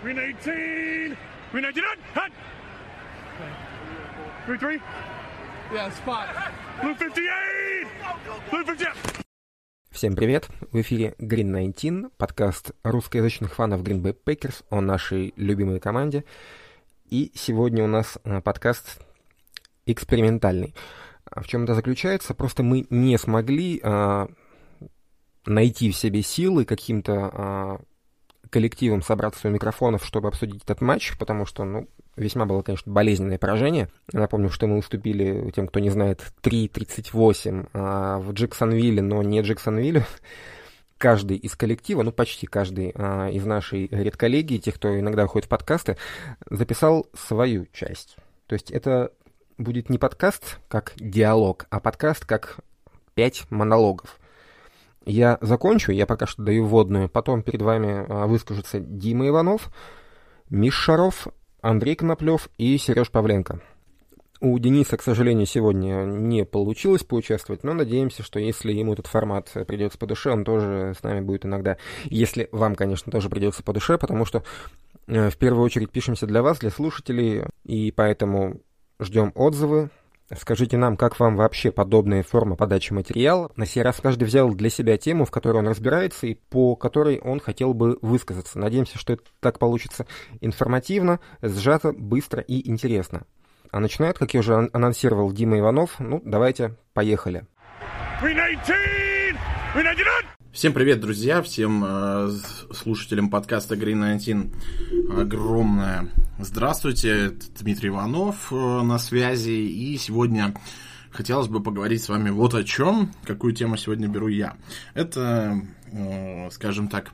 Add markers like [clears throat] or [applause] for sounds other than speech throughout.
Green 18. Green 19. Hot. Green 3. Yeah, spot. Blue 58. Blue 58. Всем привет! В эфире Green 19, подкаст русскоязычных фанов Green Bay Packers о нашей любимой команде. И сегодня у нас э, подкаст экспериментальный. В чем это заключается? Просто мы не смогли а, найти в себе силы каким-то а, коллективом собраться у микрофонов, чтобы обсудить этот матч, потому что, ну, весьма было, конечно, болезненное поражение. Напомню, что мы уступили, тем, кто не знает, 3-38 а, в Джексонвилле, но не Джексонвилле. [laughs] Каждый из коллектива, ну почти каждый а, из нашей редколлегии, тех, кто иногда ходит в подкасты, записал свою часть. То есть это будет не подкаст как диалог, а подкаст как пять монологов. Я закончу, я пока что даю вводную, потом перед вами а, выскажутся Дима Иванов, Миш Шаров, Андрей Коноплев и Сереж Павленко. У Дениса, к сожалению, сегодня не получилось поучаствовать, но надеемся, что если ему этот формат придется по душе, он тоже с нами будет иногда. Если вам, конечно, тоже придется по душе, потому что э, в первую очередь пишемся для вас, для слушателей, и поэтому ждем отзывы, Скажите нам, как вам вообще подобная форма подачи материала? На сей раз каждый взял для себя тему, в которой он разбирается и по которой он хотел бы высказаться. Надеемся, что это так получится информативно, сжато, быстро и интересно. А начинает, как я уже анонсировал, Дима Иванов. Ну, давайте, поехали. Всем привет, друзья, всем э, слушателям подкаста Green 19 огромное здравствуйте, Дмитрий Иванов э, на связи, и сегодня хотелось бы поговорить с вами вот о чем, какую тему сегодня беру я. Это, э, скажем так,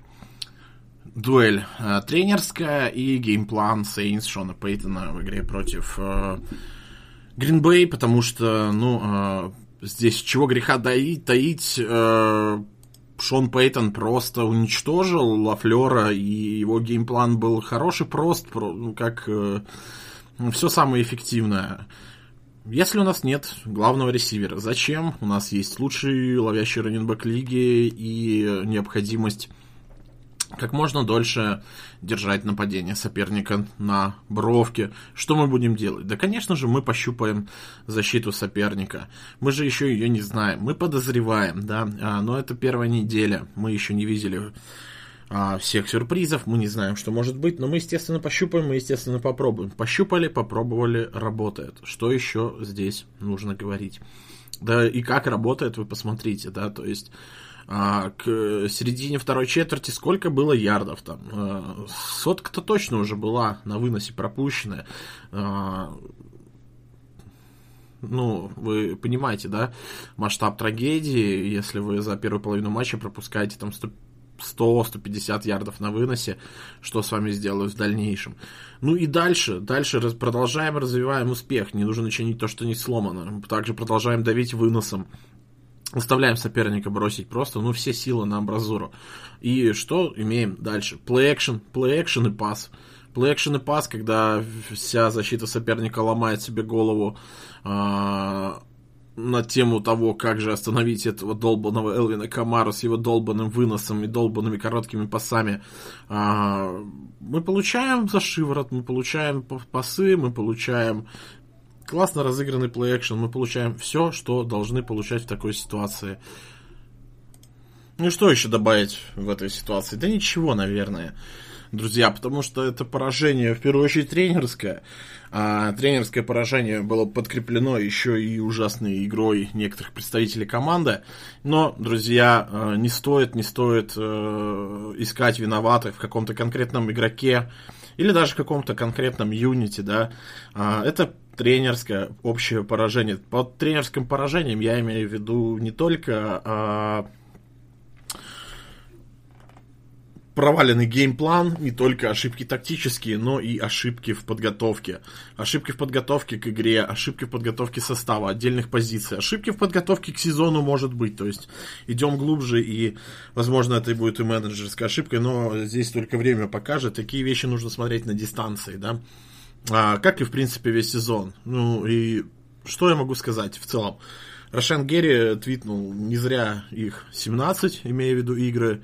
дуэль э, тренерская и геймплан Saints Шона Пейтона в игре против э, Green Bay, потому что, ну, э, здесь чего греха таить, таить э, Шон Пейтон просто уничтожил Лафлера, и его геймплан был хороший, прост, ну, как э, все самое эффективное. Если у нас нет главного ресивера, зачем? У нас есть лучший ловящий раненбэк лиги и необходимость как можно дольше держать нападение соперника на бровке. Что мы будем делать? Да, конечно же, мы пощупаем защиту соперника. Мы же еще ее не знаем. Мы подозреваем, да, а, но это первая неделя. Мы еще не видели а, всех сюрпризов, мы не знаем, что может быть, но мы, естественно, пощупаем, мы, естественно, попробуем. Пощупали, попробовали, работает. Что еще здесь нужно говорить? Да и как работает, вы посмотрите, да, то есть а, к середине второй четверти сколько было ярдов там? А, сотка-то точно уже была на выносе пропущенная. А, ну, вы понимаете, да, масштаб трагедии, если вы за первую половину матча пропускаете там 100-150 ярдов на выносе, что с вами сделают в дальнейшем. Ну и дальше, дальше продолжаем, развиваем успех, не нужно чинить то, что не сломано. Также продолжаем давить выносом, Оставляем соперника бросить просто, ну, все силы на амбразуру. И что имеем дальше? Play action и пас. Action и пас, когда вся защита соперника ломает себе голову э, на тему того, как же остановить этого долбанного Элвина Камара с его долбанным выносом и долбанными короткими пасами. Э, мы получаем за шиворот, мы получаем пасы, мы получаем классно разыгранный плей-экшен, мы получаем все, что должны получать в такой ситуации. Ну и что еще добавить в этой ситуации? Да ничего, наверное, друзья, потому что это поражение, в первую очередь, тренерское. А тренерское поражение было подкреплено еще и ужасной игрой некоторых представителей команды. Но, друзья, э, не стоит, не стоит э, искать виноватых в каком-то конкретном игроке или даже каком-то конкретном юните, да. А, это тренерское общее поражение. Под тренерским поражением я имею в виду не только а, проваленный геймплан, не только ошибки тактические, но и ошибки в подготовке. Ошибки в подготовке к игре, ошибки в подготовке состава, отдельных позиций, ошибки в подготовке к сезону может быть. То есть идем глубже и, возможно, это будет и менеджерская ошибка, но здесь только время покажет. Такие вещи нужно смотреть на дистанции, да. А, как и, в принципе, весь сезон. Ну, и что я могу сказать в целом? Рошен Герри твитнул не зря их 17, имея в виду игры.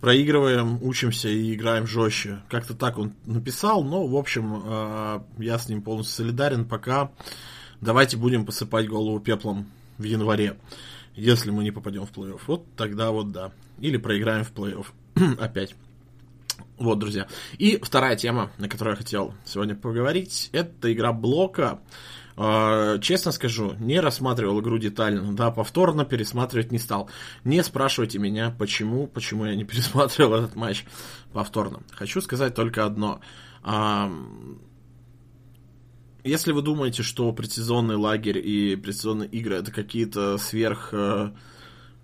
Проигрываем, учимся и играем жестче. Как-то так он написал, но, в общем, э, я с ним полностью солидарен. Пока давайте будем посыпать голову пеплом в январе, если мы не попадем в плей-офф. Вот тогда вот да. Или проиграем в плей-офф [clears throat] опять. Вот, друзья. И вторая тема, на которую я хотел сегодня поговорить, это игра блока. А, честно скажу, не рассматривал игру детально, да, повторно пересматривать не стал. Не спрашивайте меня, почему, почему я не [laughs] пересматривал этот матч повторно. Хочу сказать только одно. А, если вы думаете, что предсезонный лагерь и предсезонные игры это какие-то сверх э,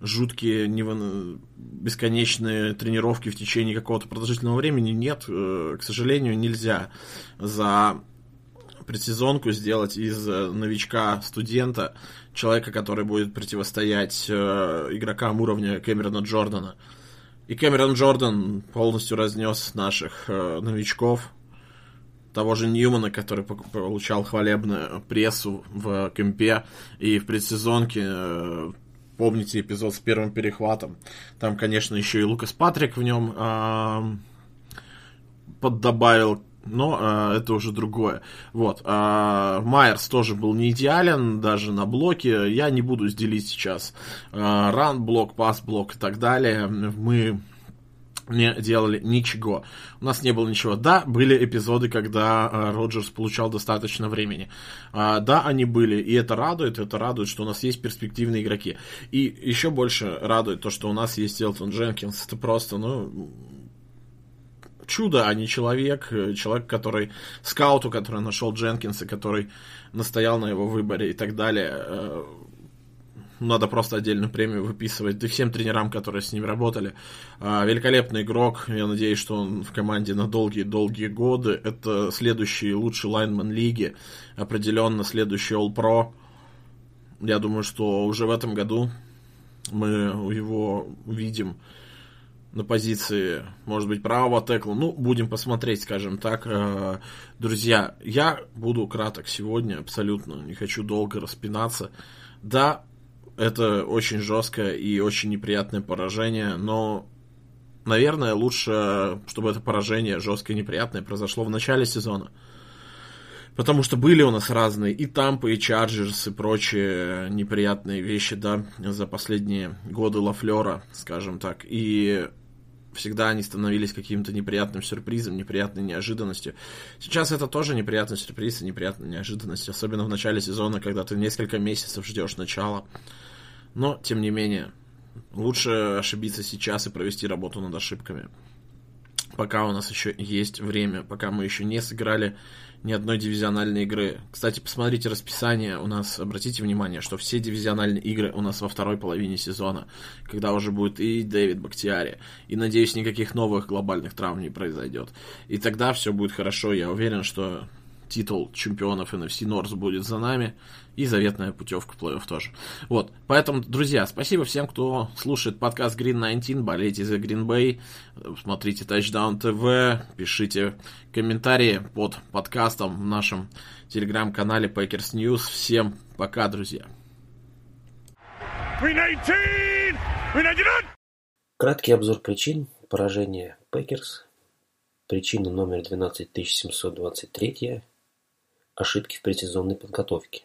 жуткие, невон... бесконечные тренировки в течение какого-то продолжительного времени, нет, э, к сожалению, нельзя за предсезонку сделать из э, новичка-студента человека, который будет противостоять э, игрокам уровня Кэмерона Джордана. И Кэмерон Джордан полностью разнес наших э, новичков, того же Ньюмана, который получал хвалебную прессу в кемпе и в предсезонке. Э, помните эпизод с первым перехватом? Там, конечно, еще и Лукас Патрик в нем поддобавил но э, это уже другое. Вот. Э, Майерс тоже был не идеален, даже на блоке. Я не буду делить сейчас э, ран блок, пас блок и так далее. Мы не делали ничего. У нас не было ничего. Да, были эпизоды, когда э, Роджерс получал достаточно времени. Э, да, они были, и это радует, это радует, что у нас есть перспективные игроки. И еще больше радует то, что у нас есть Элтон Дженкинс. Это просто, ну, чудо, а не человек. Э, человек, который скауту, который нашел Дженкинса, который настоял на его выборе и так далее. Э, надо просто отдельную премию выписывать. Да всем тренерам, которые с ним работали. Э, великолепный игрок. Я надеюсь, что он в команде на долгие-долгие годы. Это следующий лучший лайнман лиги. Определенно следующий All-Pro. Я думаю, что уже в этом году мы его увидим на позиции, может быть, правого текла. Ну, будем посмотреть, скажем так. Э, друзья, я буду краток сегодня, абсолютно. Не хочу долго распинаться. Да, это очень жесткое и очень неприятное поражение, но, наверное, лучше, чтобы это поражение жесткое и неприятное произошло в начале сезона. Потому что были у нас разные и Тампы, и Чарджерс, и прочие неприятные вещи, да, за последние годы Лафлера, скажем так. И всегда они становились каким-то неприятным сюрпризом, неприятной неожиданностью. Сейчас это тоже неприятный сюрприз и неприятная неожиданность, особенно в начале сезона, когда ты несколько месяцев ждешь начала. Но, тем не менее, лучше ошибиться сейчас и провести работу над ошибками. Пока у нас еще есть время, пока мы еще не сыграли ни одной дивизиональной игры. Кстати, посмотрите расписание у нас, обратите внимание, что все дивизиональные игры у нас во второй половине сезона, когда уже будет и Дэвид Бактиари, и, надеюсь, никаких новых глобальных травм не произойдет. И тогда все будет хорошо, я уверен, что титул чемпионов NFC North будет за нами, и заветная путевка в плей-офф тоже. Вот, поэтому, друзья, спасибо всем, кто слушает подкаст Green 19, болейте за Green Bay, смотрите Touchdown TV, пишите комментарии под подкастом в нашем телеграм-канале Packers News. Всем пока, друзья. Краткий обзор причин поражения Packers. Причина номер 12723 ошибки в предсезонной подготовке.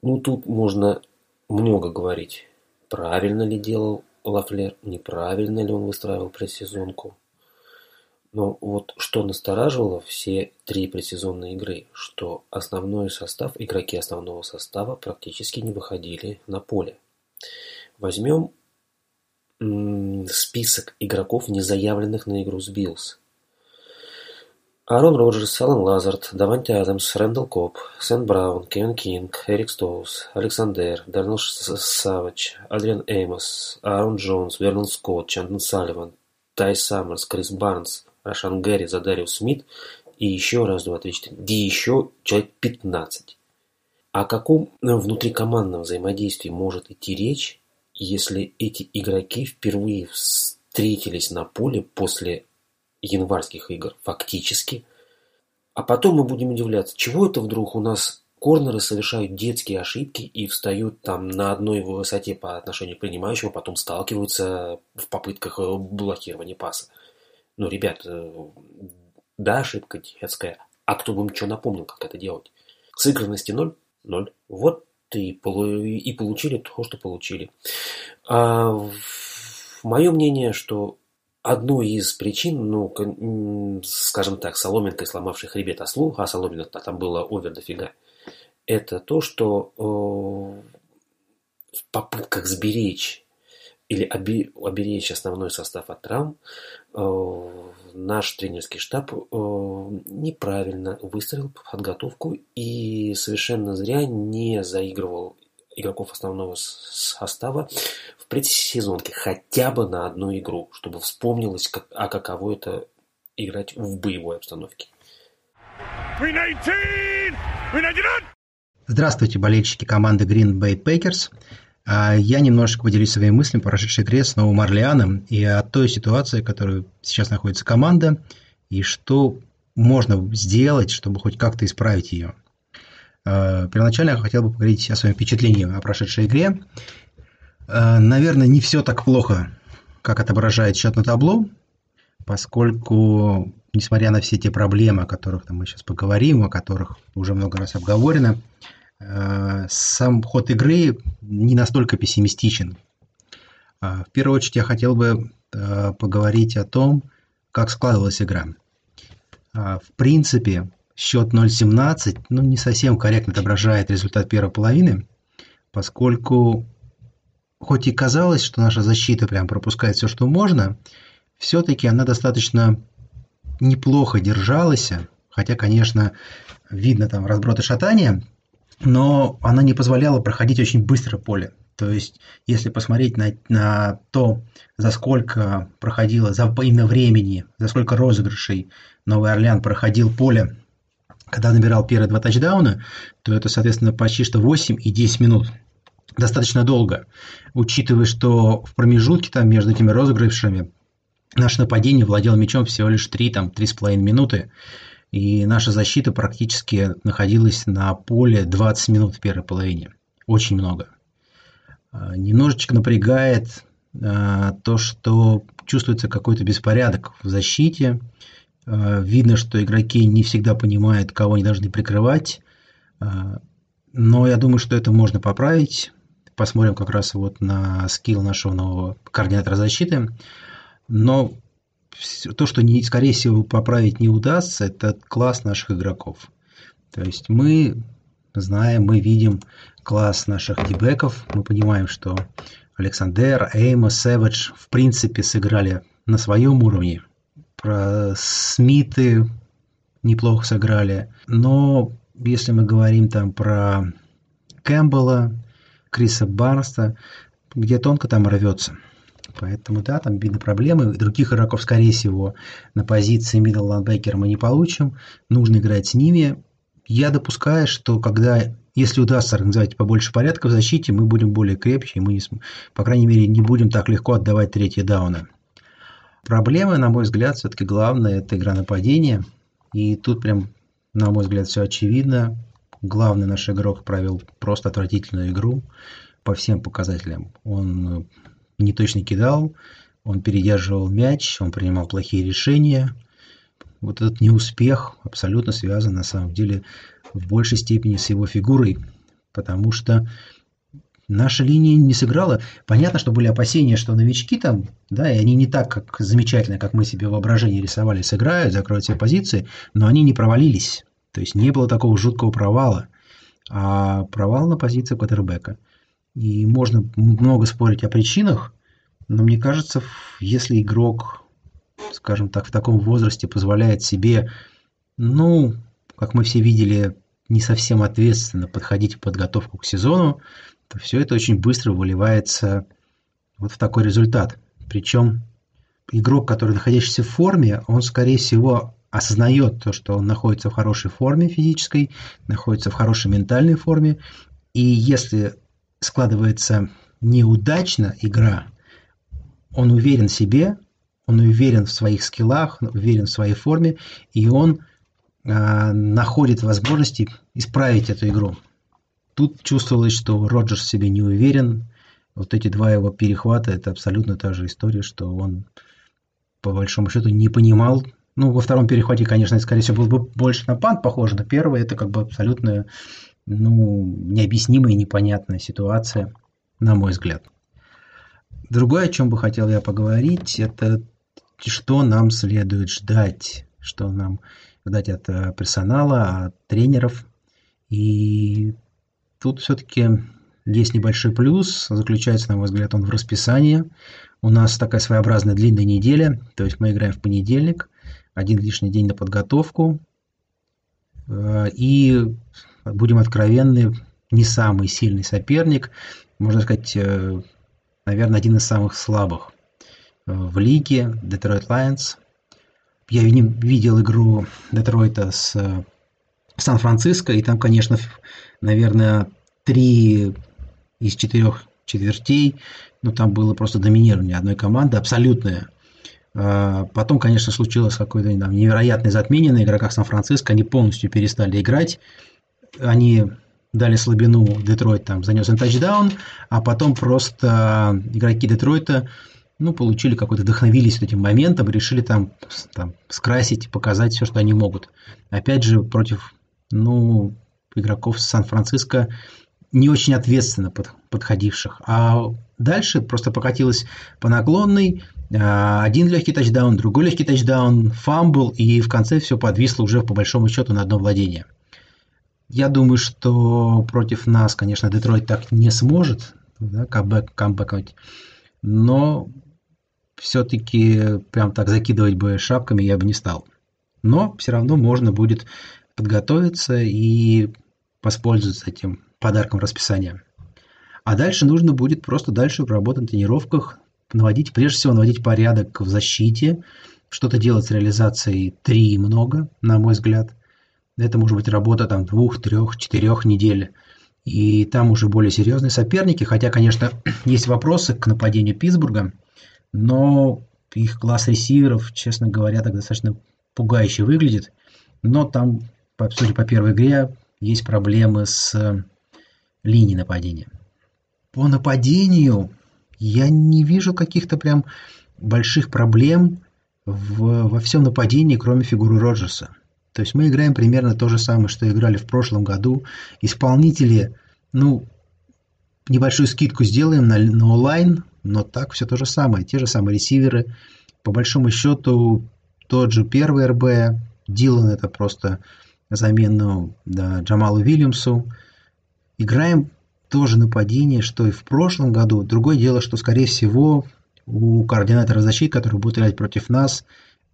Ну, тут можно много говорить. Правильно ли делал Лафлер, неправильно ли он выстраивал предсезонку. Но вот что настораживало все три предсезонные игры, что основной состав, игроки основного состава практически не выходили на поле. Возьмем список игроков, не заявленных на игру с Bills. Аарон Роджерс, Алан Лазард, Даванте Адамс, Рэндалл Кобб, Сэнт-Браун, Кевин Кинг, Эрик Стоукс, Александер, Дарнелл Сэвэдж, Адриан Эймос, Аарон Джонс, Вернон Скотт, Шандон Салливан, Тай Саммерс, Крис Барнс, Рашан Гэри, За'Дариус Смит и еще раз, два, три, четыре, и еще человек 15. О каком внутрикомандном взаимодействии может идти речь, если эти игроки впервые встретились на поле после январских игр фактически. А потом мы будем удивляться, чего это вдруг у нас Корнеры совершают детские ошибки и встают там на одной высоте по отношению к принимающему, потом сталкиваются в попытках э, блокирования паса. Ну, ребят, э, да, ошибка детская, а кто бы им что напомнил, как это делать? Сыгранности ноль? Ноль. Вот и, и получили то, что получили. А, мое мнение, что одну из причин, ну, скажем так, соломинкой сломавшей хребет ослу, а соломинок там было овер дофига, это то, что э, в попытках сберечь или оберечь основной состав от травм, э, наш тренерский штаб э, неправильно выстроил подготовку и совершенно зря не заигрывал игроков основного состава в предсезонке хотя бы на одну игру, чтобы вспомнилось, как, а каково это играть в боевой обстановке. Здравствуйте, болельщики команды Green Bay Packers. А, я немножечко поделюсь своими мыслями по прошедшей игре с Новым Орлеаном и о той ситуации, в которой сейчас находится команда, и что можно сделать, чтобы хоть как-то исправить ее. А, первоначально я хотел бы поговорить о своем впечатлении о прошедшей игре. А, наверное, не все так плохо, как отображает счет на табло, поскольку, несмотря на все те проблемы, о которых мы сейчас поговорим, о которых уже много раз обговорено, Э, сам ход игры не настолько пессимистичен. В первую очередь я хотел бы э, поговорить о том, как складывалась игра. В принципе, счет 0-17 ну, не совсем корректно отображает результат первой половины, поскольку хоть и казалось, что наша защита прям пропускает все, что можно, все-таки она достаточно неплохо держалась, хотя, конечно, видно там разброты шатания, но она не позволяла проходить очень быстро поле. То есть, если посмотреть на, на то, за сколько проходило, за именно времени, за сколько розыгрышей Новый Орлеан проходил поле, когда набирал первые два тачдауна, то это, соответственно, почти что 8 и 10 минут. Достаточно долго. Учитывая, что в промежутке там между этими розыгрышами наше нападение владело мячом всего лишь 3, там, 3,5 минуты. И наша защита практически находилась на поле 20 минут в первой половине. Очень много. А, немножечко напрягает а, то, что чувствуется какой-то беспорядок в защите. А, видно, что игроки не всегда понимают, кого они должны прикрывать. Но я думаю, что это можно поправить. Посмотрим как раз вот на скилл нашего нового координатора защиты. Но то, что, не, скорее всего, поправить не удастся, это класс наших игроков. То есть мы знаем, мы видим класс наших дебеков, мы понимаем, что Александр, Эйма, Сэвидж в принципе сыграли на своем уровне. Про Смиты неплохо сыграли. Но если мы говорим там про Кэмпбелла, Криса Барнста, где тонко там рвется – Поэтому, да, там видны проблемы. Других игроков, скорее всего, на позиции middle ландбекера мы не получим. Нужно играть с ними. Я допускаю, что когда, если удастся организовать побольше порядка в защите, мы будем более крепче, и мы, не, по крайней мере, не будем так легко отдавать третьи дауны. Проблема, на мой взгляд, все-таки главная – это игра нападения. И тут прям, на мой взгляд, все очевидно. Главный наш игрок провел просто отвратительную игру по всем показателям. Он не точно кидал, он передерживал мяч, он принимал плохие решения. Вот этот неуспех абсолютно связан на самом деле в большей степени с его фигурой, потому что наша линия не сыграла. Понятно, что были опасения, что новички там, да, и они не так, как замечательно, как мы себе воображение рисовали, сыграют, закроют все позиции, но они не провалились. То есть не было такого жуткого провала. А провал на позиции квотербека – и можно много спорить о причинах, но мне кажется, если игрок, скажем так, в таком возрасте позволяет себе, ну, как мы все видели, не совсем ответственно подходить в подготовку к сезону, то все это очень быстро выливается вот в такой результат. Причем игрок, который находящийся в форме, он, скорее всего, осознает то, что он находится в хорошей форме физической, находится в хорошей ментальной форме, и если складывается неудачно игра, он уверен в себе, он уверен в своих скиллах, уверен в своей форме, и он э, находит возможности исправить эту игру. Тут чувствовалось, что Роджерс себе не уверен. Вот эти два его перехвата – это абсолютно та же история, что он по большому счету не понимал. Ну, во втором перехвате, конечно, скорее всего, был бы больше на пант похоже, но первый – это как бы абсолютно ну, необъяснимая и непонятная ситуация, на мой взгляд. Другое, о чем бы хотел я поговорить, это что нам следует ждать, что нам ждать от э, персонала, от тренеров. И тут все-таки есть небольшой плюс, заключается, на мой взгляд, он в расписании. У нас такая своеобразная длинная неделя, то есть мы играем в понедельник, один лишний день на подготовку, э, и, будем откровенны, не самый сильный соперник, можно сказать, э, наверное, один из самых слабых э, в лиге, Detroit Lions. Я видел игру Детройта с Сан-Франциско, и там, конечно, наверное, три из четырех четвертей, ну, там было просто доминирование одной команды, абсолютное. А, потом, конечно, случилось какое-то там, невероятное затмение на игроках Сан-Франциско, они полностью перестали играть, они дали слабину, Детройт там занес им тачдаун, а потом просто игроки Детройта ну, получили какой-то, вдохновились этим моментом, решили там, там скрасить, показать все, что они могут. Опять же, против, ну, игроков Сан-Франциско не очень ответственно под, подходивших. А дальше просто покатилось по наклонной, а, один легкий тачдаун, другой легкий тачдаун, фамбл, и в конце все подвисло уже по большому счету на одно владение. Я думаю, что против нас, конечно, Детройт так не сможет да, камбэк, камбэкать, но все-таки прям так закидывать бы шапками я бы не стал. Но все равно можно будет подготовиться и воспользоваться этим подарком расписания. А дальше нужно будет просто дальше работать на тренировках, наводить, прежде всего, наводить порядок в защите, что-то делать с реализацией 3 много, на мой взгляд. Это может быть работа там двух, трех, четырех недель. И там уже более серьезные соперники. Хотя, конечно, [clears throat] есть вопросы к нападению Питтсбурга. Но их класс ресиверов, честно говоря, так достаточно пугающе выглядит. Но там, судя по первой игре, есть проблемы с линией нападения. По нападению я не вижу каких-то прям больших проблем в, во всем нападении, кроме фигуры Роджерса. То есть мы играем примерно то же самое, что играли в прошлом году. Исполнители, ну, небольшую скидку сделаем на, на онлайн, но так все то же самое. Те же самые ресиверы. По большому счету, тот же первый РБ, Дилан это просто замену да, Джамалу Вильямсу. Играем тоже нападение, что и в прошлом году. Другое дело, что, скорее всего, у координатора защиты, который будет играть против нас,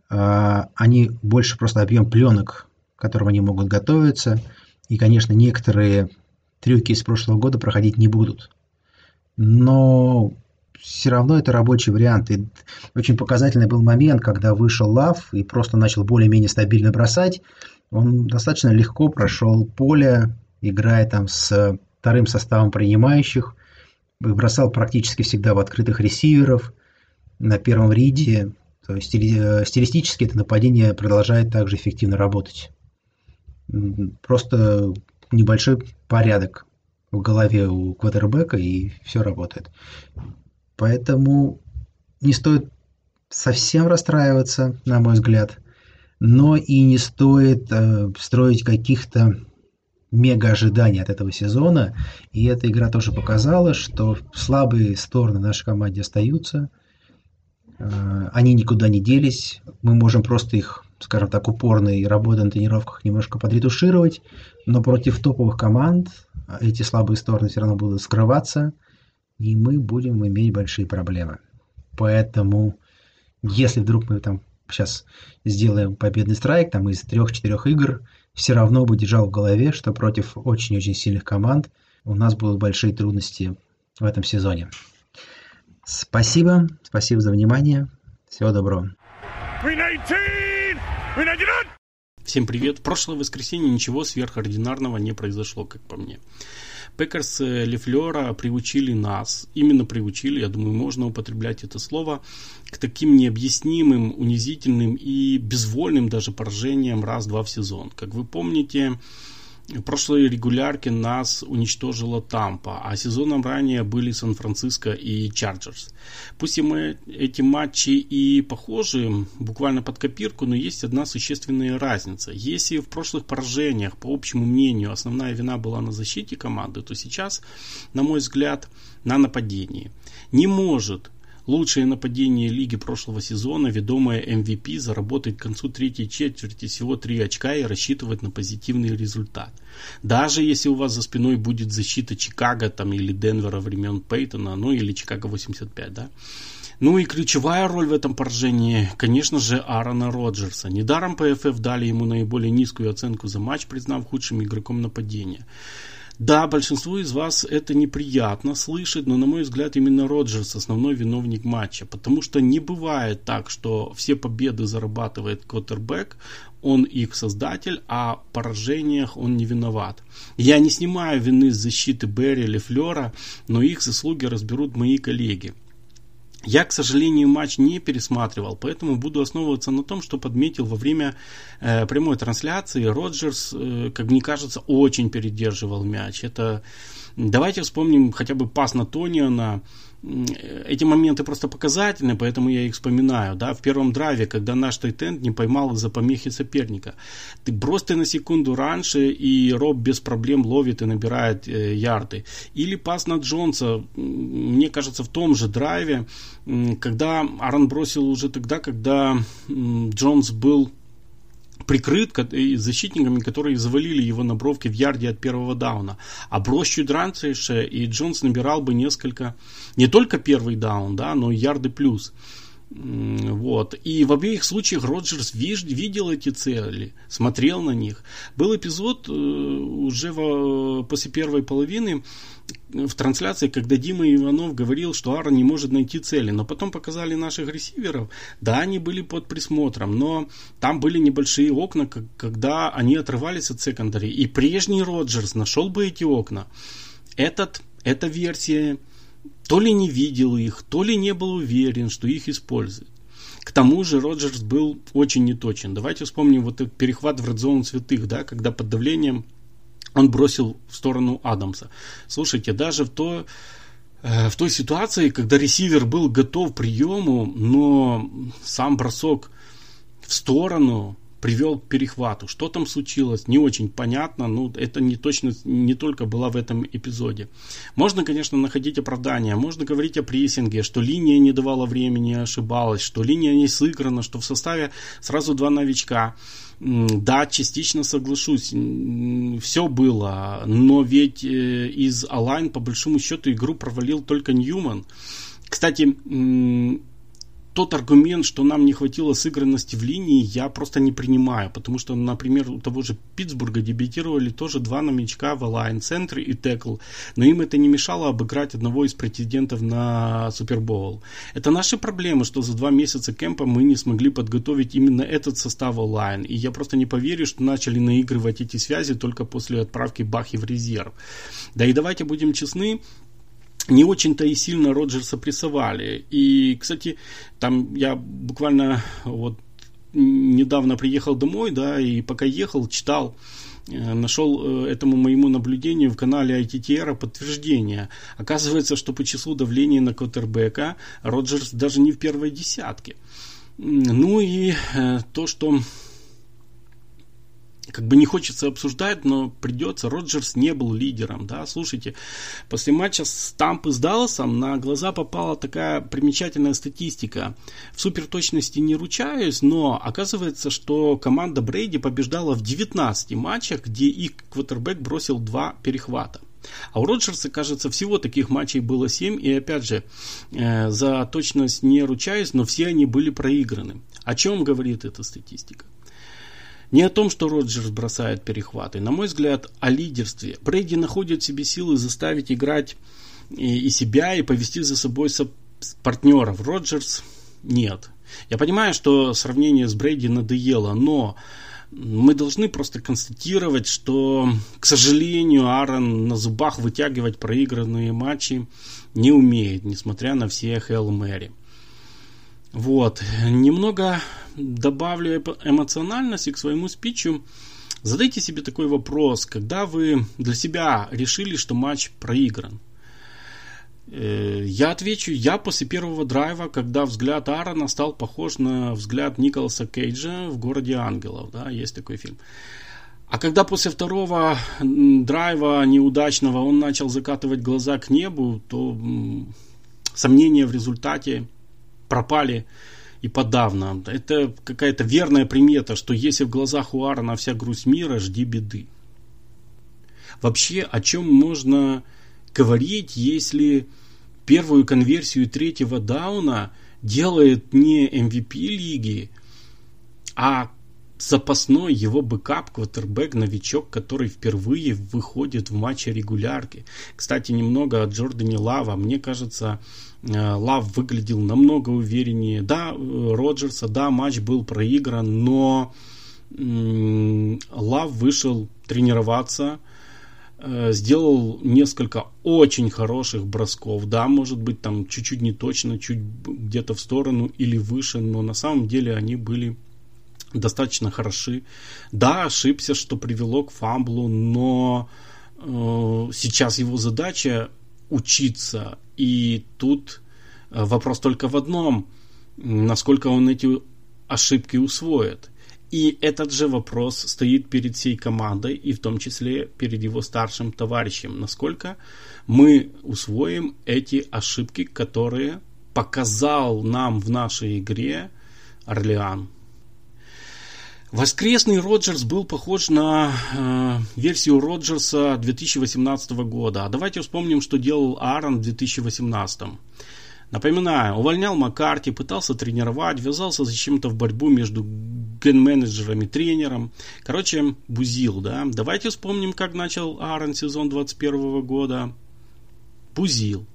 а, они больше просто объем пленок, к которым они могут готовиться. И, конечно, некоторые трюки из прошлого года проходить не будут. Но все равно это рабочий вариант. И очень показательный был момент, когда вышел Лав и просто начал более-менее стабильно бросать. Он достаточно легко прошел поле, играя там с вторым составом принимающих, бросал практически всегда в открытых ресиверов на первом риде, то есть э, стилистически это нападение продолжает также эффективно работать. Просто небольшой порядок в голове у квотербека, и все работает. Поэтому не стоит совсем расстраиваться, на мой взгляд, но и не стоит э, строить каких-то мега ожиданий от этого сезона. И эта игра тоже показала, что слабые стороны нашей команде остаются – Э, они никуда не делись. Мы можем просто их, скажем так, упорной работой на тренировках немножко подретушировать, но против топовых команд эти слабые стороны все равно будут скрываться, и мы будем иметь большие проблемы. Поэтому, если вдруг мы там сейчас сделаем победный страйк там из трех-четырех игр, все равно бы держал в голове, что против очень-очень сильных команд у нас будут большие трудности в этом сезоне. Спасибо, спасибо за внимание. Всего доброго. Всем привет. В прошлое воскресенье ничего сверхординарного не произошло, как по мне. Packers э, Лафлера приучили нас, именно приучили, я думаю, можно употреблять это слово, к таким необъяснимым, унизительным и безвольным даже поражениям раз-два в сезон. Как вы помните, прошлой регулярке нас уничтожила Тампа, а сезоном ранее были Сан-Франциско и Chargers. Пусть и мы, эти матчи и похожи буквально под копирку, но есть одна существенная разница. Если в прошлых поражениях, по общему мнению, основная вина была на защите команды, то сейчас, на мой взгляд, на нападении. Не может Лучшее нападение лиги прошлого сезона, ведомое MVP, заработает к концу третьей четверти всего 3 очка и рассчитывать на позитивный результат. Даже если у вас за спиной будет защита Чикаго там, или Денвера времен Пейтона, ну или Чикаго 85, да. Ну и ключевая роль в этом поражении, конечно же, Аарона Роджерса. Недаром ПФФ дали ему наиболее низкую оценку за матч, признав худшим игроком нападения. Да, большинству из вас это неприятно слышать, но, на мой взгляд, именно Роджерс основной виновник матча, потому что не бывает так, что все победы зарабатывает Коттербек, он их создатель, а в поражениях он не виноват. Я не снимаю вины с защиты Берри или Флера, но их заслуги разберут мои коллеги. Я, к сожалению, матч не пересматривал, поэтому буду основываться на том, что подметил во время э, прямой трансляции. Роджерс, э, как мне кажется, очень передерживал мяч. Это давайте вспомним хотя бы пас на Тониона эти моменты просто показательны, поэтому я их вспоминаю. Да? В первом драйве, когда наш тайтенд не поймал из-за помехи соперника. Ты бросьте на секунду раньше, и Роб без проблем ловит и набирает э, ярды. Или пас на Джонса, мне кажется, в том же драйве, когда Аарон бросил уже тогда, когда Джонс был прикрыт защитниками, которые завалили его на бровке в ярде от первого дауна. А брось чуть и Джонс набирал бы несколько, не только первый даун, да, но и ярды плюс. Вот. И в обеих случаях Роджерс видел эти цели, смотрел на них. Был эпизод э, уже в, после первой половины, в трансляции, когда Дима Иванов говорил, что Аарон не может найти цели, но потом показали наших ресиверов, да, они были под присмотром, но там были небольшие окна, когда они отрывались от секондари, и прежний Роджерс нашел бы эти окна. Этот, эта версия то ли не видел их, то ли не был уверен, что их используют. К тому же Роджерс был очень неточен. Давайте вспомним вот этот перехват в редзону святых, да, когда под давлением он бросил в сторону Адамса. Слушайте, даже в, то, э, в той ситуации, когда ресивер был готов к приему, но сам бросок в сторону привел к перехвату. Что там случилось, не очень понятно, но это не точно не только была в этом эпизоде. Можно, конечно, находить оправдания, можно говорить о прессинге, что линия не давала времени, ошибалась, что линия не сыграна, что в составе сразу два новичка. Да, частично соглашусь, все было, но ведь э, из Алайн по большому счету игру провалил только Ньюман. Кстати, тот аргумент, что нам не хватило сыгранности в линии, я просто не принимаю, потому что, например, у того же Питтсбурга дебютировали тоже два новичка в лайн-центре и текл, но им это не мешало обыграть одного из претендентов на Супербоул. Это наши проблемы, что за два месяца кемпа мы не смогли подготовить именно этот состав онлайн, и я просто не поверю, что начали наигрывать эти связи только после отправки Бахи в резерв. Да и давайте будем честны, не очень-то и сильно Роджерса прессовали. И, кстати, там я буквально вот недавно приехал домой, да, и пока ехал, читал, э, нашел э, этому моему наблюдению в канале ITTR подтверждение. Оказывается, что по числу давления на Коттербека Роджерс даже не в первой десятке. Ну и э, то, что как бы не хочется обсуждать, но придется. Роджерс не был лидером, да. Слушайте, после матча с Тампы с Далласом на глаза попала такая примечательная статистика. В суперточности не ручаюсь, но оказывается, что команда Брейди побеждала в 19 матчах, где их квотербек бросил два перехвата. А у Роджерса, кажется, всего таких матчей было 7. И опять же, э, за точность не ручаюсь, но все они были проиграны. О чем говорит эта статистика? Не о том, что Роджерс бросает перехваты. На мой взгляд, о лидерстве. Брейди находит в себе силы заставить играть и, и себя, и повести за собой со партнеров. Роджерс нет. Я понимаю, что сравнение с Брейди надоело, но мы должны просто констатировать, что, к сожалению, Аарон на зубах вытягивать проигранные матчи не умеет, несмотря на все Хелл Мэри. Вот. Немного добавлю эмоциональности к своему спичу. Задайте себе такой вопрос, когда вы для себя решили, что матч проигран. Э, я отвечу, я после первого драйва, когда взгляд Аарона стал похож на взгляд Николаса Кейджа в «Городе ангелов», да, есть такой фильм. А когда после второго драйва неудачного он начал закатывать глаза к небу, то сомнения в результате пропали и подавно. Это какая-то верная примета, что если в глазах у Аарона вся грусть мира, жди беды. Вообще, о чем можно говорить, если первую конверсию третьего дауна делает не MVP лиги, а запасной его бэкап, квотербек, новичок, который впервые выходит в матче регулярки. Кстати, немного о Джордане Лаве. Мне кажется, Лав выглядел намного увереннее. Да, э, Роджерса, да, матч был проигран, но Лав вышел тренироваться, Э, сделал несколько очень хороших бросков. Да, может быть, там чуть-чуть не точно, чуть где-то в сторону или выше, но на самом деле они были достаточно хороши. Да, ошибся, что привело к фамблу, но э, сейчас его задача учиться. И тут э, вопрос только в одном, насколько он эти ошибки усвоит. И этот же вопрос стоит перед всей командой и в том числе перед его старшим товарищем. Насколько мы усвоим эти ошибки, которые показал нам в нашей игре Орлеан. Воскресный Роджерс был похож на э, версию Роджерса 2018 года. А давайте вспомним, что делал Аарон в 2018. Напоминаю, увольнял Маккарти, пытался тренировать, ввязался зачем-то в борьбу между ген-менеджером и тренером. Короче, бузил, да. Давайте вспомним, как начал Аарон сезон 21 года. Бузил.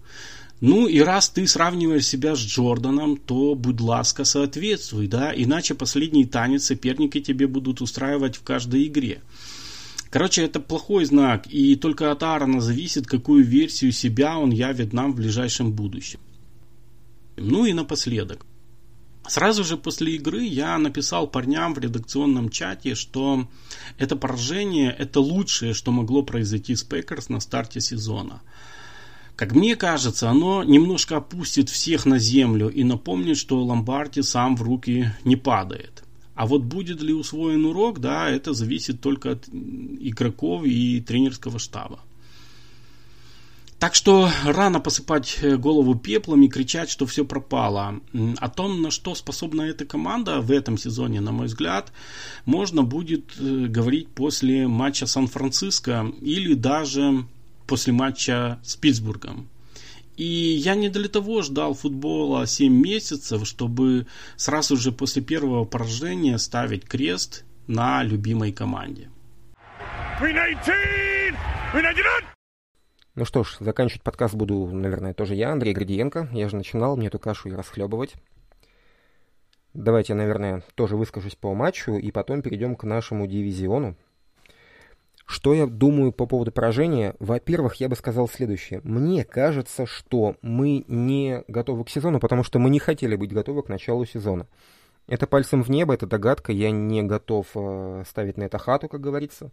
Ну и раз ты сравниваешь себя с Джорданом, то будь ласка, соответствуй, да, иначе последний танец соперники тебе будут устраивать в каждой игре. Короче, это плохой знак, и только от Аарона зависит, какую версию себя он явит нам в ближайшем будущем. Ну и напоследок. Сразу же после игры я написал парням в редакционном чате, что это поражение – это лучшее, что могло произойти с Packers на старте сезона. Как мне кажется, оно немножко опустит всех на землю и напомнит, что Ломбарди сам в руки не падает. А вот будет ли усвоен урок, да, это зависит только от игроков и тренерского штаба. Так что рано посыпать голову пеплом и кричать, что все пропало. О том, на что способна эта команда в этом сезоне, на мой взгляд, можно будет э, говорить после матча Сан-Франциско или даже после матча с Питтсбургом. И я не для того ждал футбола 7 месяцев, чтобы сразу же после первого поражения ставить крест на любимой команде. Green 18! Green 19! Ну что ж, заканчивать подкаст буду, наверное, тоже я, Андрей Градиенко. Я же начинал мне эту кашу и расхлебывать. Давайте, наверное, тоже выскажусь по матчу, и потом перейдем к нашему дивизиону. Что я думаю по поводу поражения? Во-первых, я бы сказал следующее. Мне кажется, что мы не готовы к сезону, потому что мы не хотели быть готовы к началу сезона. Это пальцем в небо, это догадка, я не готов э, ставить на это хату, как говорится.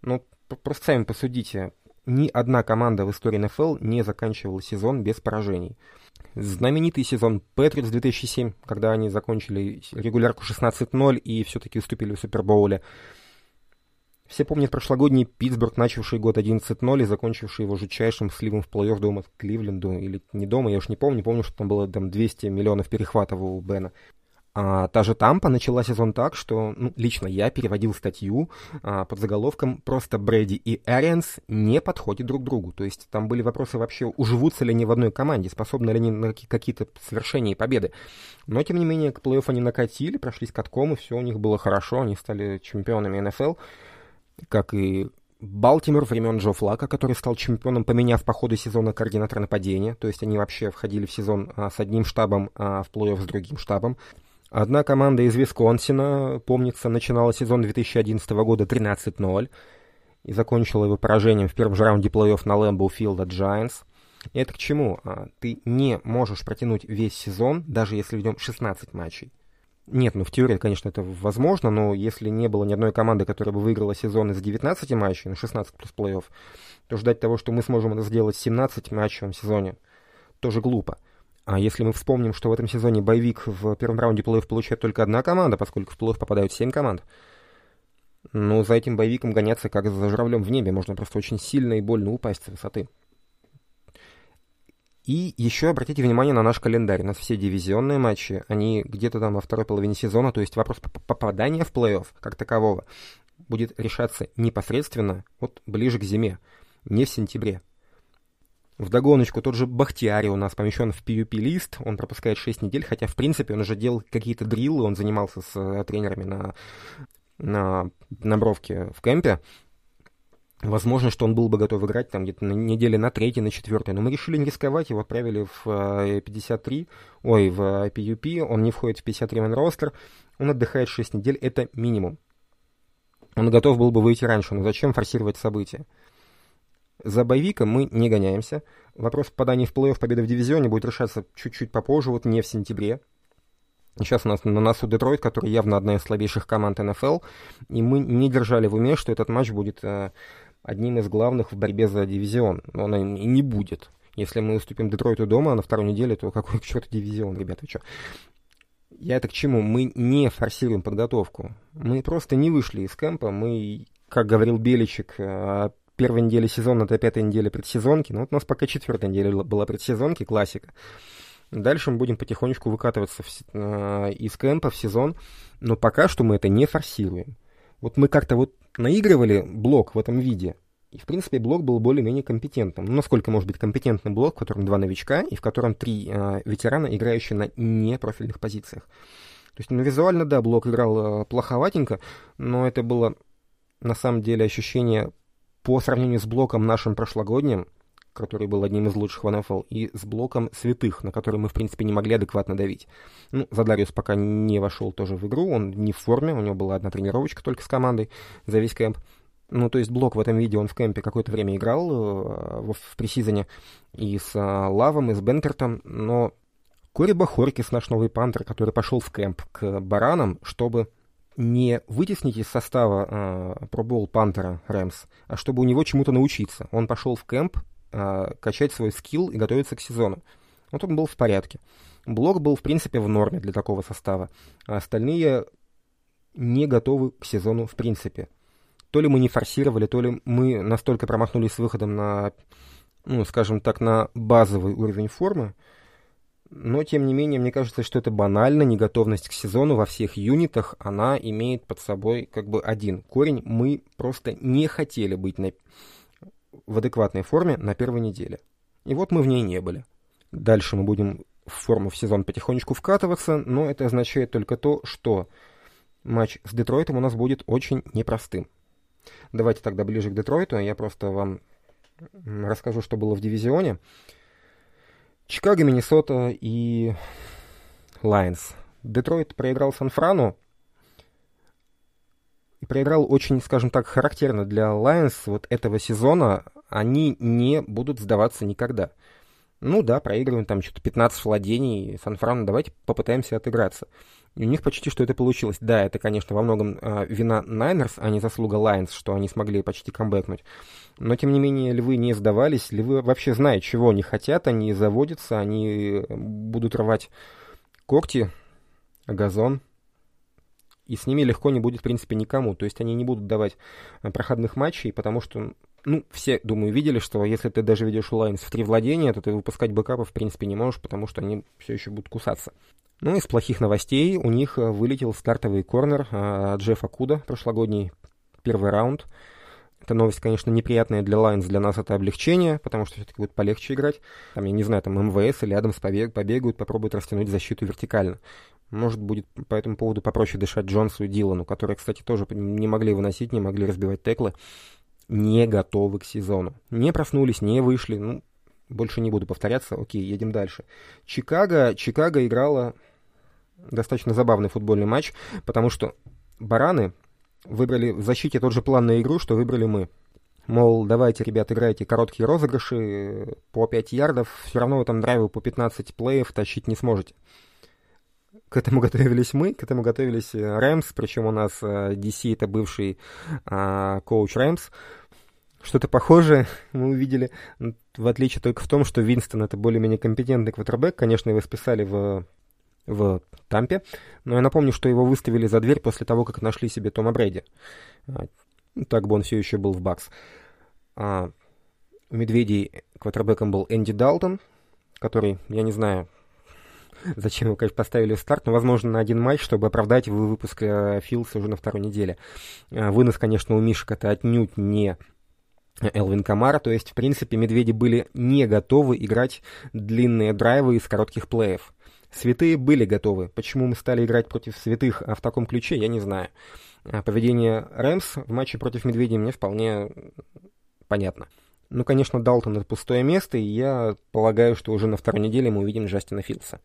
Но просто сами посудите, ни одна команда в истории НФЛ не заканчивала сезон без поражений. Знаменитый сезон Патриотс 2007, когда они закончили регулярку 16-0 и все-таки уступили в Супербоуле. Все помнят прошлогодний Питтсбург, начавший год 11-0 и закончивший его жутчайшим сливом в плей-офф дома к Кливленду. Или не дома, я уж не помню. Помню, что там было там 200 миллионов перехватов у Бена. А, та же Тампа начала сезон так, что ну, лично я переводил статью а, под заголовком «Просто Брэди и Эрианс не подходят друг другу». То есть там были вопросы вообще, уживутся ли они в одной команде, способны ли они на какие-то свершения и победы. Но, тем не менее, к плей-офф они накатили, прошлись катком, и все у них было хорошо, они стали чемпионами НФЛ, как и Балтимор времен Джо Флака, который стал чемпионом, поменяв по ходу сезона координатора нападения. То есть они вообще входили в сезон а, с одним штабом, а в плей-офф с другим штабом. Одна команда из Висконсина, помнится, начинала сезон 2011 года 13-0 и закончила его поражением в первом же раунде плей-офф на Лэмбоу Филд от Giants. Это к чему? А, ты не можешь протянуть весь сезон, даже если в нем 16 матчей. Нет, ну в теории, конечно, это возможно, но если не было ни одной команды, которая бы выиграла сезон из 19 матчей, ну 16 плюс плей-офф, то ждать того, что мы сможем это сделать в 17 матчевом сезоне, тоже глупо. А если мы вспомним, что в этом сезоне боевик в первом раунде плей-офф получает только одна команда, поскольку в плей-офф попадают 7 команд, ну, за этим боевиком гоняться как за журавлем в небе. Можно просто очень сильно и больно упасть с высоты. И еще обратите внимание на наш календарь. У нас все дивизионные матчи, они где-то там во второй половине сезона, то есть вопрос попадания в плей-офф как такового будет решаться непосредственно вот ближе к зиме, не в сентябре. В догоночку тот же Бахтиари у нас помещен в PUP-лист, он пропускает 6 недель, хотя, в принципе, он уже делал какие-то дриллы, он занимался с э, тренерами на, на, на бровке в кемпе. Возможно, что он был бы готов играть там где-то на неделе на третьей, на четвертой, но мы решили не рисковать, его отправили в 53, э, ой, в PUP, он не входит в 53-man ростер, он отдыхает 6 недель, это минимум. Он готов был бы выйти раньше, но зачем форсировать события? За боевиком мы не гоняемся. Вопрос попадания в плей-офф победы в дивизионе будет решаться чуть-чуть попозже, вот не в сентябре. Сейчас у нас на носу Детройт, который явно одна из слабейших команд НФЛ, и мы не держали в уме, что этот матч будет э, одним из главных в борьбе за дивизион. Но он и не будет. Если мы уступим Детройту дома на второй неделе, то какой [laughs] к черту дивизион, ребята, что? Я это к чему? Мы не форсируем подготовку. Мы просто не вышли из кемпа. Мы, как говорил Беличек, э, первой неделе сезона до пятой недели предсезонки. Ну, вот у нас пока четвертая неделя была предсезонки, классика. Дальше мы будем потихонечку выкатываться в, э, из кемпа в сезон, но пока что мы это не форсируем. Вот мы как-то вот наигрывали блок в этом виде, и, в принципе, блок был более-менее компетентным. Ну, насколько может быть компетентный блок, в котором два новичка, и в котором три э, ветерана, играющие на непрофильных позициях. То есть, ну, визуально, да, блок играл э, плоховатенько, но это было на самом деле ощущение по сравнению с блоком нашим прошлогодним, который был одним из лучших в НФЛ, и с блоком святых, на который мы, в принципе, не могли адекватно давить. Ну, Задариус пока не вошел тоже в игру, он не в форме, у него была одна тренировочка только с командой за весь кемп. Ну, то есть блок в этом видео он в кемпе какое-то время играл э, в, в пресизоне и с э, Лавом, и с Бенкертом, но Кори Бахоркис, наш новый пантер, который пошел в кемп к баранам, чтобы не вытеснить из состава э, пробол Пантера Рэмс, а чтобы у него чему-то научиться. Он пошел в кемп э, качать свой скилл и готовиться к сезону. Вот он был в порядке. Блок был, в принципе, в норме для такого состава. А остальные не готовы к сезону в принципе. То ли мы не форсировали, то ли мы настолько промахнулись с выходом на, ну, скажем так, на базовый уровень формы, но, тем не менее, мне кажется, что это банально, неготовность к сезону во всех юнитах, она имеет под собой как бы один корень. Мы просто не хотели быть на... в адекватной форме на первой неделе. И вот мы в ней не были. Дальше мы будем в форму в сезон потихонечку вкатываться, но это означает только то, что матч с Детройтом у нас будет очень непростым. Давайте тогда ближе к Детройту, я просто вам расскажу, что было в дивизионе. Чикаго, Миннесота и Лайнс. Детройт проиграл Сан-Франу. И проиграл очень, скажем так, характерно для Lions вот этого сезона. Они не будут сдаваться никогда. Ну да, проигрываем там что-то 15 владений Сан-Франу, давайте попытаемся отыграться. И у них почти что это получилось. Да, это, конечно, во многом э, вина Niners, а не заслуга Lions, что они смогли почти камбэкнуть. Но, тем не менее, львы не сдавались. Львы вообще знают, чего они хотят, они заводятся, они будут рвать когти, газон. И с ними легко не будет, в принципе, никому. То есть они не будут давать э, проходных матчей, потому что ну, все, думаю, видели, что если ты даже ведешь Lions в три владения, то ты выпускать бэкапы, в принципе, не можешь, потому что они все еще будут кусаться. Ну, из плохих новостей у них э, вылетел стартовый корнер э, Джефф Окуда, прошлогодний первый раунд. Эта новость, конечно, неприятная для Lions, для нас это облегчение, потому что все-таки будет полегче играть. Там, я не знаю, там МВС или Адамс побег, побегают, попробуют растянуть защиту вертикально. Может, будет по этому поводу попроще дышать Джонсу и Дилану, которые, кстати, тоже не могли выносить, не могли разбивать теклы. Не готовы к сезону. Не проснулись, не вышли. Ну, больше не буду повторяться. Окей, едем дальше. Чикаго, Чикаго играла достаточно забавный футбольный матч, потому что бараны выбрали в защите тот же план на игру, что выбрали мы. Мол, давайте, ребят, играйте короткие розыгрыши по 5 ярдов, все равно вы там драйвы по 15 плеев тащить не сможете. К этому готовились мы, к этому готовились э, Рэмс, причем у нас DC это бывший а, коуч Рэмс. Что-то похожее [laughs] мы увидели, в отличие только в том, что Винстон это более-менее компетентный квотербек. Конечно, его списали в, в Тампе, но я напомню, что его выставили за дверь после того, как нашли себе Тома Брейди. А, так бы он все еще был в Бакс. А, у Медведей квотербеком был Энди Далтон, который, я не знаю, зачем его, конечно, поставили в старт, но, возможно, на один матч, чтобы оправдать выпуск э, Филса уже на второй неделе. А, вынос, конечно, у Мишек это отнюдь не Элвин Камара, то есть, в принципе, медведи были не готовы играть длинные драйвы из коротких плеев. Святые были готовы. Почему мы стали играть против святых а в таком ключе, я не знаю. Поведение Рэмс в матче против медведей мне вполне понятно. Ну, конечно, Далтон — это пустое место, и я полагаю, что уже на второй неделе мы увидим Джастина Филдса.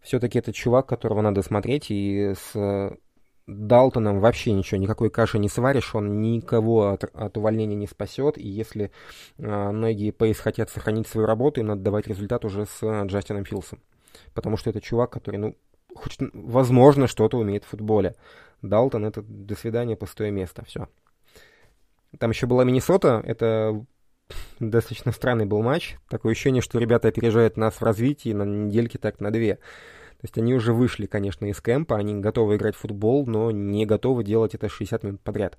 Все-таки это чувак, которого надо смотреть, и с Далтоном вообще ничего, никакой каши не сваришь, он никого от, от увольнения не спасет, и если э, Неги и Пейс хотят сохранить свою работу, им надо давать результат уже с э, Джастином Филсом. Потому что это чувак, который, ну, хоть, возможно, что-то умеет в футболе. Далтон — это до свидания, пустое место, все. Там еще была Миннесота, это достаточно странный был матч. Такое ощущение, что ребята опережают нас в развитии на недельке так на две. То есть они уже вышли, конечно, из кемпа, они готовы играть в футбол, но не готовы делать это 60 минут подряд.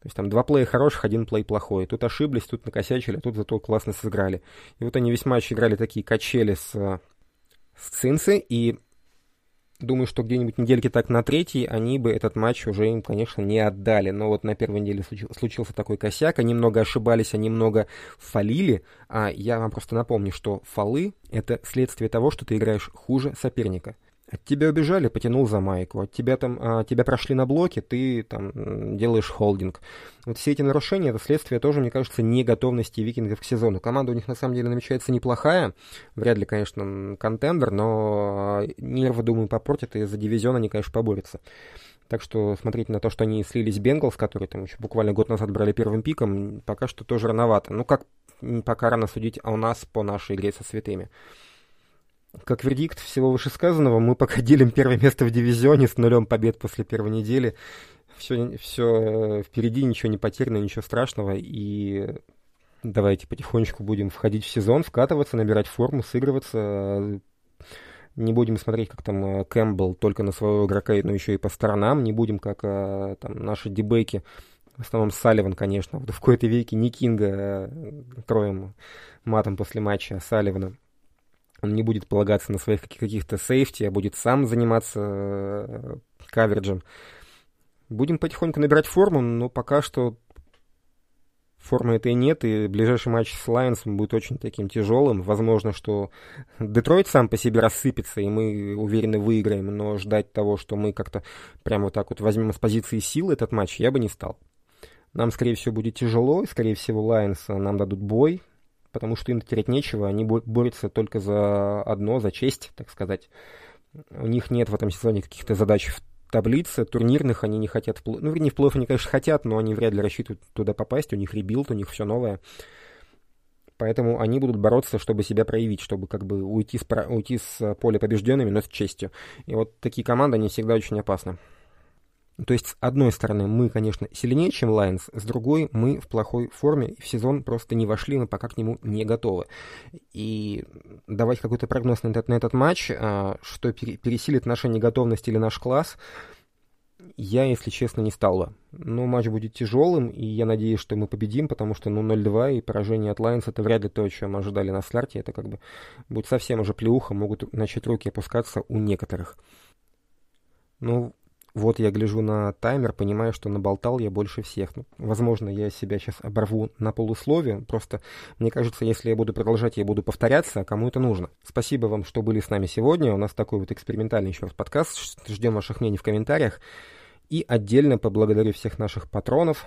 То есть там два плея хороших, один плей плохой. Тут ошиблись, тут накосячили, а тут зато классно сыграли. И вот они весь матч играли такие качели с, с Цинцы, и Думаю, что где-нибудь недельки так на третьей они бы этот матч уже им, конечно, не отдали. Но вот на первой неделе случился такой косяк. Они много ошибались, они много фалили. А я вам просто напомню, что фолы — это следствие того, что ты играешь хуже соперника. От тебя убежали, потянул за майку. От тебя там, а, тебя прошли на блоке, ты там делаешь холдинг. Вот все эти нарушения, это следствие тоже, мне кажется, не готовности викингов к сезону. Команда у них на самом деле намечается неплохая. Вряд ли, конечно, контендер, но а, нервы, думаю, попортят, и за дивизион они, конечно, поборются. Так что смотреть на то, что они слились Бенгалс, которые там еще буквально год назад брали первым пиком, пока что тоже рановато. Ну, как пока рано судить у нас по нашей игре со святыми. Как вердикт всего вышесказанного, мы пока [laughs] делим первое место в дивизионе с нулем побед после первой недели. Все, все э, впереди, ничего не потеряно, ничего страшного. И давайте потихонечку будем входить в сезон, вкатываться, набирать форму, сыгрываться. Не будем смотреть, как там э, Кэмпбелл только на своего игрока, но еще и по сторонам. Не будем, как э, там наши дебейки, в основном Салливан, конечно. В [laughs] какой-то веке не Кинга троем матом после матча, а Салливана. Он не будет полагаться на своих каких-то сейфти, а будет сам заниматься э, каверджем. Будем потихоньку набирать форму, но пока что формы этой нет, и ближайший матч с Лайонсом будет очень таким тяжелым. Возможно, что Детройт сам по себе рассыпется, и мы уверенно выиграем, но ждать того, что мы как-то прямо вот так вот возьмем с позиции силы этот матч, я бы не стал. Нам, скорее всего, будет тяжело, и, скорее всего, Лайонс нам дадут бой, потому что им терять нечего, они борются только за одно, за честь, так сказать. У них нет в этом сезоне каких-то задач в таблице, турнирных они не хотят, ну, ну, в плей-офф они, конечно, хотят, но они вряд ли рассчитывают туда попасть, у них rebuild, у них все новое. Поэтому они будут бороться, чтобы себя проявить, чтобы как бы уйти с, уйти с поля побежденными, но с честью. И вот такие команды, они всегда очень опасны. То есть, с одной стороны, мы, конечно, сильнее, чем Lions, с другой, мы в плохой форме, в сезон просто не вошли, мы пока к нему не готовы. И давать какой-то прогноз на этот, на этот матч, а, что пересилит наша неготовность или наш класс, я, если честно, не стал бы. Но матч будет тяжелым, и я надеюсь, что мы победим, потому что, ну, 0-2 и поражение от Lions это вряд ли то, о чем ожидали на старте. Это как бы будет совсем уже плеуха, могут начать руки опускаться у некоторых. Ну, вот я гляжу на таймер, понимаю, что наболтал я больше всех. Ну, возможно, я себя сейчас оборву на полусловие. Просто, мне кажется, если я буду продолжать, я буду повторяться, а кому это нужно. Спасибо вам, что были с нами сегодня. У нас такой вот экспериментальный еще раз подкаст. Ждем ваших мнений в комментариях. И отдельно поблагодарю всех наших патронов.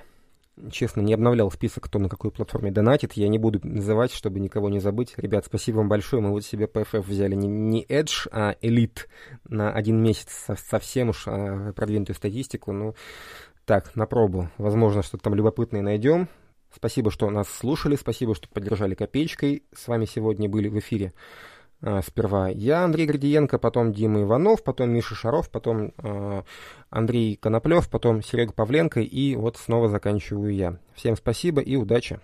Честно, не обновлял список, кто на какой платформе донатит. Я не буду называть, чтобы никого не забыть. Ребят, спасибо вам большое. Мы вот себе PFF взяли не, не Edge, а Elite на один месяц. Совсем уж а, продвинутую статистику. Ну, так, на пробу. Возможно, что-то там любопытное найдем. Спасибо, что нас слушали. Спасибо, что поддержали копеечкой. С вами сегодня были в эфире сперва я, Андрей Гордиенко, потом Дима Иванов, потом Миша Шаров, потом э, Андрей Коноплев, потом Серега Павленко и вот снова заканчиваю я. Всем спасибо и удачи!